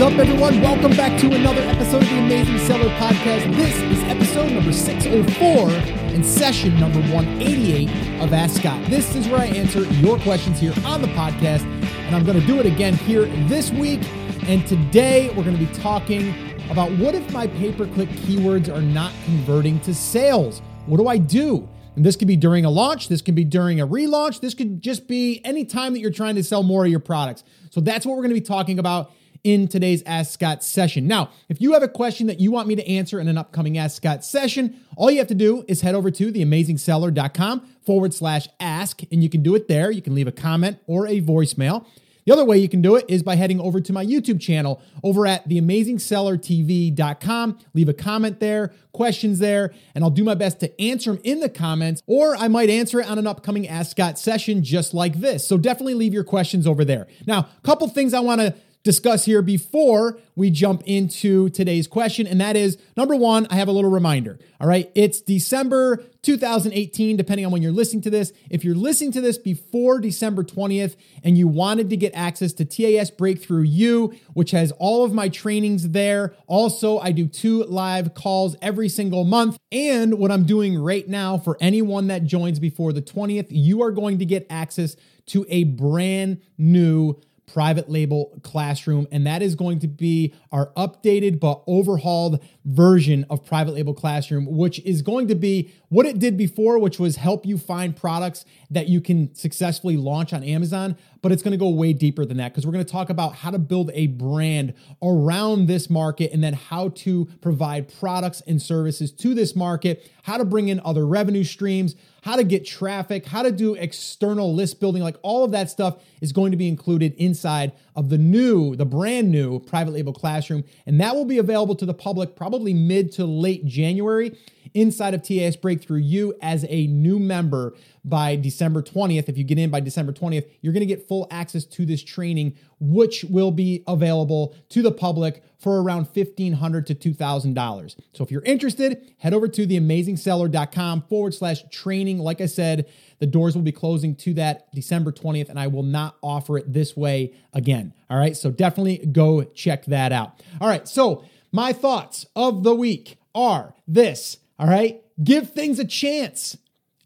What's up, everyone? Welcome back to another episode of the Amazing Seller Podcast. This is episode number 604 and session number 188 of Ask Scott. This is where I answer your questions here on the podcast, and I'm going to do it again here this week. And today we're going to be talking about what if my pay per click keywords are not converting to sales? What do I do? And this could be during a launch, this could be during a relaunch, this could just be any time that you're trying to sell more of your products. So that's what we're going to be talking about in today's Ask Scott session. Now, if you have a question that you want me to answer in an upcoming Ask Scott session, all you have to do is head over to theamazingseller.com forward slash ask, and you can do it there. You can leave a comment or a voicemail. The other way you can do it is by heading over to my YouTube channel over at theamazingsellertv.com. Leave a comment there, questions there, and I'll do my best to answer them in the comments, or I might answer it on an upcoming Ask Scott session just like this. So definitely leave your questions over there. Now, a couple things I want to discuss here before we jump into today's question. And that is number one, I have a little reminder. All right. It's December 2018, depending on when you're listening to this. If you're listening to this before December 20th and you wanted to get access to TAS Breakthrough U, which has all of my trainings there. Also, I do two live calls every single month. And what I'm doing right now for anyone that joins before the 20th, you are going to get access to a brand new private label classroom. And that is going to be our updated but overhauled version of private label classroom, which is going to be what it did before, which was help you find products that you can successfully launch on Amazon. But it's going to go way deeper than that because we're going to talk about how to build a brand around this market and then how to provide products and services to this market, how to bring in other revenue streams, how to get traffic, how to do external list building, like all of that stuff is going to be included inside of the new, the brand new private label classroom. And that will be available to the public probably mid to late January inside of TAS Breakthrough U as a new member by December 20th. If you get in by December 20th, you're going to get full access to this training, which will be available to the public for around 1,500 to $2,000. So if you're interested, head over to theamazingseller.com forward slash training. Like I said, the doors will be closing to that December 20th, and I will not offer it this way again. All right. So definitely go check that out. All right. So my thoughts of the week are this. All right. Give things a chance.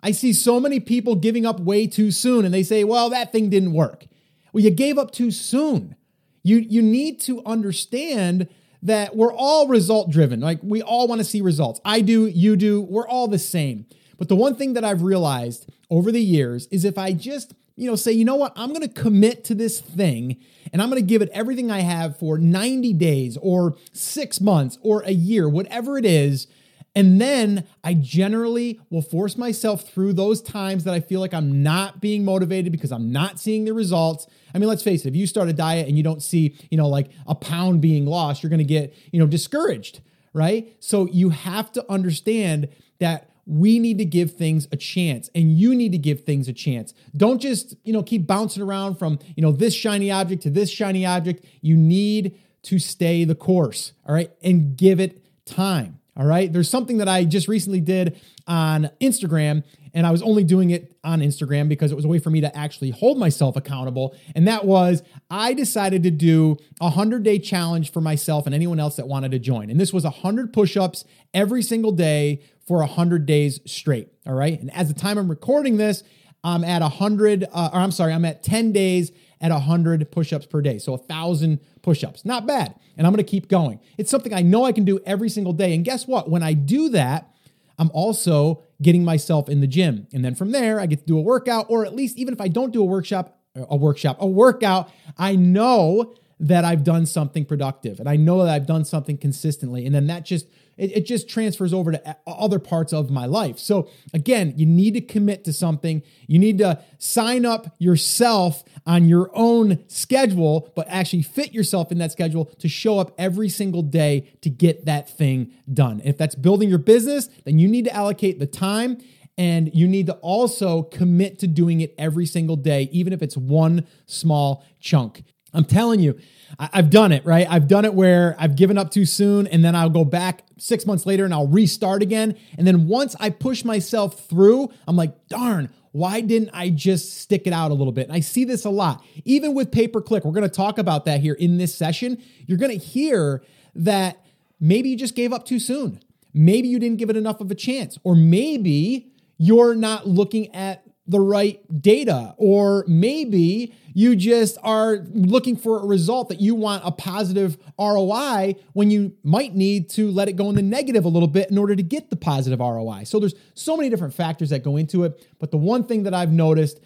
I see so many people giving up way too soon and they say, well, that thing didn't work. Well, you gave up too soon. You, you need to understand that we're all result driven. Like we all want to see results. I do, you do, we're all the same. But the one thing that I've realized over the years is if I just, you know, say, you know what, I'm going to commit to this thing and I'm going to give it everything I have for 90 days or six months or a year, whatever it is. And then I generally will force myself through those times that I feel like I'm not being motivated because I'm not seeing the results. I mean, let's face it, if you start a diet and you don't see, you know, like a pound being lost, you're going to get, you know, discouraged, right? So you have to understand that we need to give things a chance and you need to give things a chance. Don't just, you know, keep bouncing around from, you know, this shiny object to this shiny object. You need to stay the course, all right, and give it time. All right. There's something that I just recently did on Instagram, and I was only doing it on Instagram because it was a way for me to actually hold myself accountable. And that was I decided to do a 100 day challenge for myself and anyone else that wanted to join. And this was 100 push ups every single day for 100 days straight. All right. And as the time I'm recording this, I'm at 100, uh, or I'm sorry, I'm at 10 days at 100 push ups per day. So a 1,000 push ups. Not bad. And I'm going to keep going. It's something I know I can do every single day. And guess what? When I do that, I'm also getting myself in the gym. And then from there, I get to do a workout, or at least even if I don't do a workshop, a workshop, a workout, I know that I've done something productive and I know that I've done something consistently. And then that just it, it just transfers over to other parts of my life. So again, you need to commit to something. You need to sign up yourself on your own schedule, but actually fit yourself in that schedule to show up every single day to get that thing done. if that's building your business, then you need to allocate the time and you need to also commit to doing it every single day, even if it's one small chunk. I'm telling you, I've done it, right? I've done it where I've given up too soon and then I'll go back six months later and I'll restart again. And then once I push myself through, I'm like, darn, why didn't I just stick it out a little bit? And I see this a lot, even with pay per click. We're going to talk about that here in this session. You're going to hear that maybe you just gave up too soon. Maybe you didn't give it enough of a chance, or maybe you're not looking at the right data, or maybe you just are looking for a result that you want a positive ROI when you might need to let it go in the negative a little bit in order to get the positive ROI. So there's so many different factors that go into it. But the one thing that I've noticed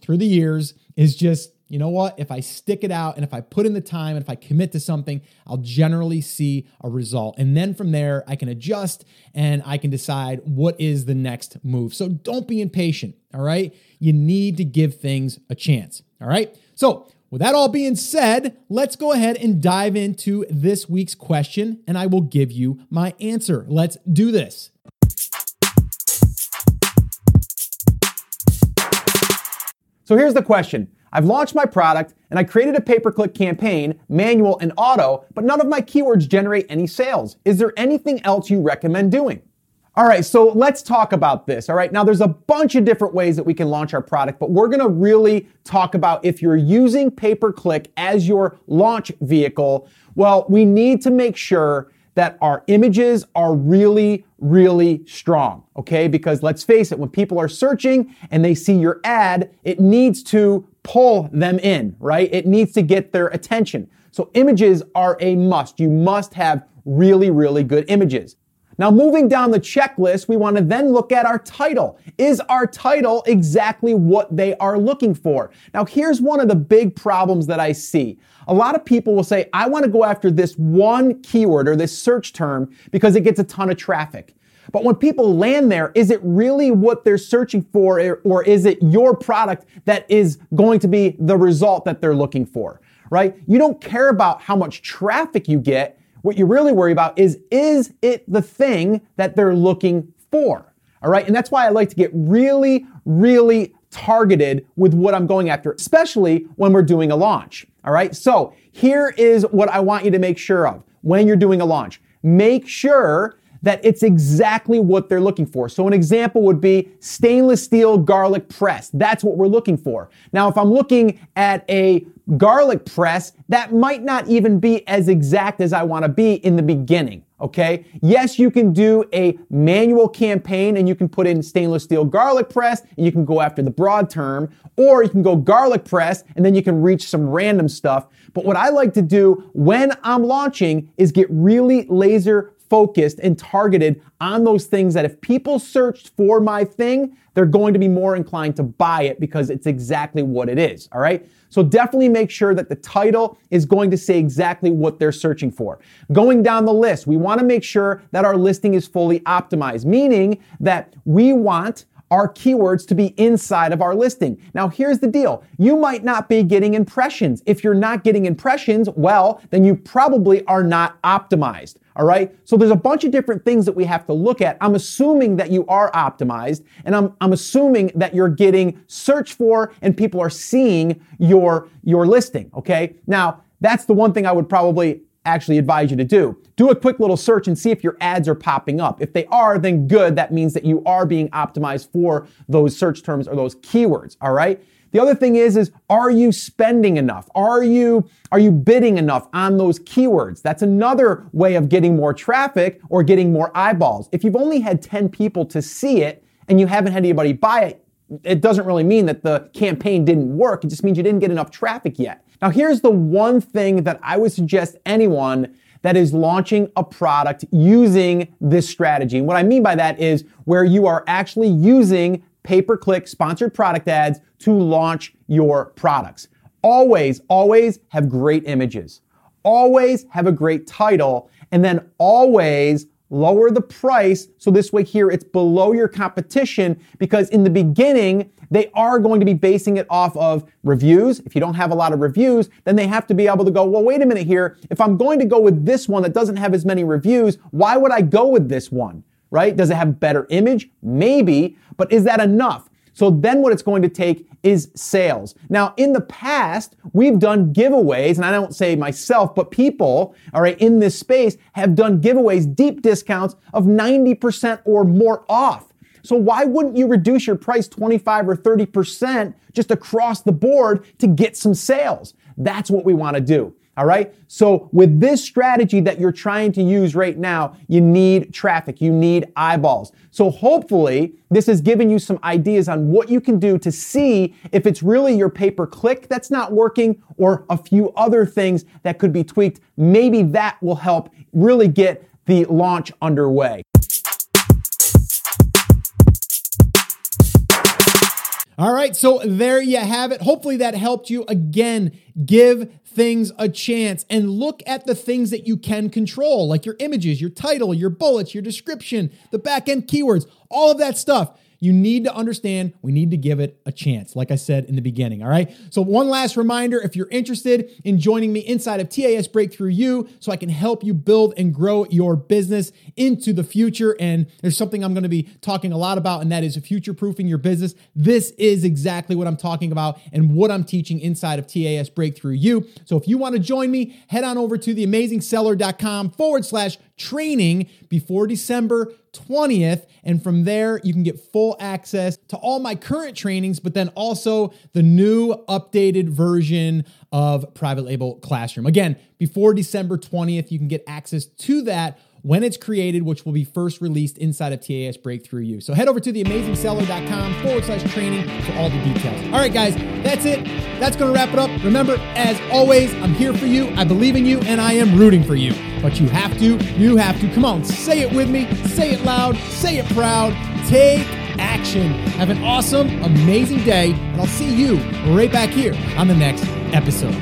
through the years is just you know what? If I stick it out and if I put in the time and if I commit to something, I'll generally see a result. And then from there, I can adjust and I can decide what is the next move. So don't be impatient, all right? You need to give things a chance, all right? So, with that all being said, let's go ahead and dive into this week's question and I will give you my answer. Let's do this. So here's the question I've launched my product and I created a pay per click campaign, manual and auto, but none of my keywords generate any sales. Is there anything else you recommend doing? All right, so let's talk about this. All right, now there's a bunch of different ways that we can launch our product, but we're gonna really talk about if you're using pay per click as your launch vehicle, well, we need to make sure that our images are really, really strong, okay? Because let's face it, when people are searching and they see your ad, it needs to pull them in, right? It needs to get their attention. So images are a must. You must have really, really good images. Now, moving down the checklist, we want to then look at our title. Is our title exactly what they are looking for? Now, here's one of the big problems that I see. A lot of people will say, I want to go after this one keyword or this search term because it gets a ton of traffic. But when people land there, is it really what they're searching for, or is it your product that is going to be the result that they're looking for? Right? You don't care about how much traffic you get. What you really worry about is, is it the thing that they're looking for? All right. And that's why I like to get really, really targeted with what I'm going after, especially when we're doing a launch. All right. So here is what I want you to make sure of when you're doing a launch. Make sure that it's exactly what they're looking for. So an example would be stainless steel garlic press. That's what we're looking for. Now, if I'm looking at a garlic press, that might not even be as exact as I want to be in the beginning. Okay. Yes, you can do a manual campaign and you can put in stainless steel garlic press and you can go after the broad term, or you can go garlic press and then you can reach some random stuff. But what I like to do when I'm launching is get really laser focused and targeted on those things that if people searched for my thing, they're going to be more inclined to buy it because it's exactly what it is. All right. So definitely make sure that the title is going to say exactly what they're searching for. Going down the list, we want to make sure that our listing is fully optimized, meaning that we want our keywords to be inside of our listing. Now, here's the deal. You might not be getting impressions. If you're not getting impressions, well, then you probably are not optimized. All right. So there's a bunch of different things that we have to look at. I'm assuming that you are optimized and I'm, I'm assuming that you're getting searched for and people are seeing your, your listing. Okay. Now, that's the one thing I would probably actually advise you to do. Do a quick little search and see if your ads are popping up. If they are, then good. That means that you are being optimized for those search terms or those keywords. All right. The other thing is, is are you spending enough? Are you, are you bidding enough on those keywords? That's another way of getting more traffic or getting more eyeballs. If you've only had 10 people to see it and you haven't had anybody buy it, it doesn't really mean that the campaign didn't work. It just means you didn't get enough traffic yet. Now, here's the one thing that I would suggest anyone that is launching a product using this strategy. And what I mean by that is where you are actually using pay per click sponsored product ads to launch your products. Always, always have great images. Always have a great title. And then always lower the price. So this way here, it's below your competition because in the beginning, they are going to be basing it off of reviews. If you don't have a lot of reviews, then they have to be able to go, well, wait a minute here. If I'm going to go with this one that doesn't have as many reviews, why would I go with this one? Right? Does it have better image? Maybe, but is that enough? So then what it's going to take is sales. Now, in the past, we've done giveaways, and I don't say myself, but people, all right, in this space have done giveaways, deep discounts of 90% or more off. So why wouldn't you reduce your price 25 or 30% just across the board to get some sales? That's what we want to do. All right. So with this strategy that you're trying to use right now, you need traffic. You need eyeballs. So hopefully this has given you some ideas on what you can do to see if it's really your pay per click that's not working or a few other things that could be tweaked. Maybe that will help really get the launch underway. All right, so there you have it. Hopefully that helped you. Again, give things a chance and look at the things that you can control, like your images, your title, your bullets, your description, the back end keywords, all of that stuff you need to understand we need to give it a chance, like I said in the beginning. All right. So, one last reminder if you're interested in joining me inside of TAS Breakthrough U, so I can help you build and grow your business into the future. And there's something I'm going to be talking a lot about, and that is future proofing your business. This is exactly what I'm talking about and what I'm teaching inside of TAS Breakthrough U. So, if you want to join me, head on over to theamazingseller.com forward slash training before December 20th. And from there, you can get full access to all my current trainings, but then also the new updated version of Private Label Classroom. Again, before December 20th, you can get access to that when it's created, which will be first released inside of TAS Breakthrough U. So head over to theamazingseller.com forward slash training for all the details. All right, guys, that's it. That's going to wrap it up. Remember, as always, I'm here for you. I believe in you and I am rooting for you. But you have to, you have to. Come on, say it with me. Say it loud. Say it proud. Take action. Have an awesome, amazing day. And I'll see you right back here on the next episode.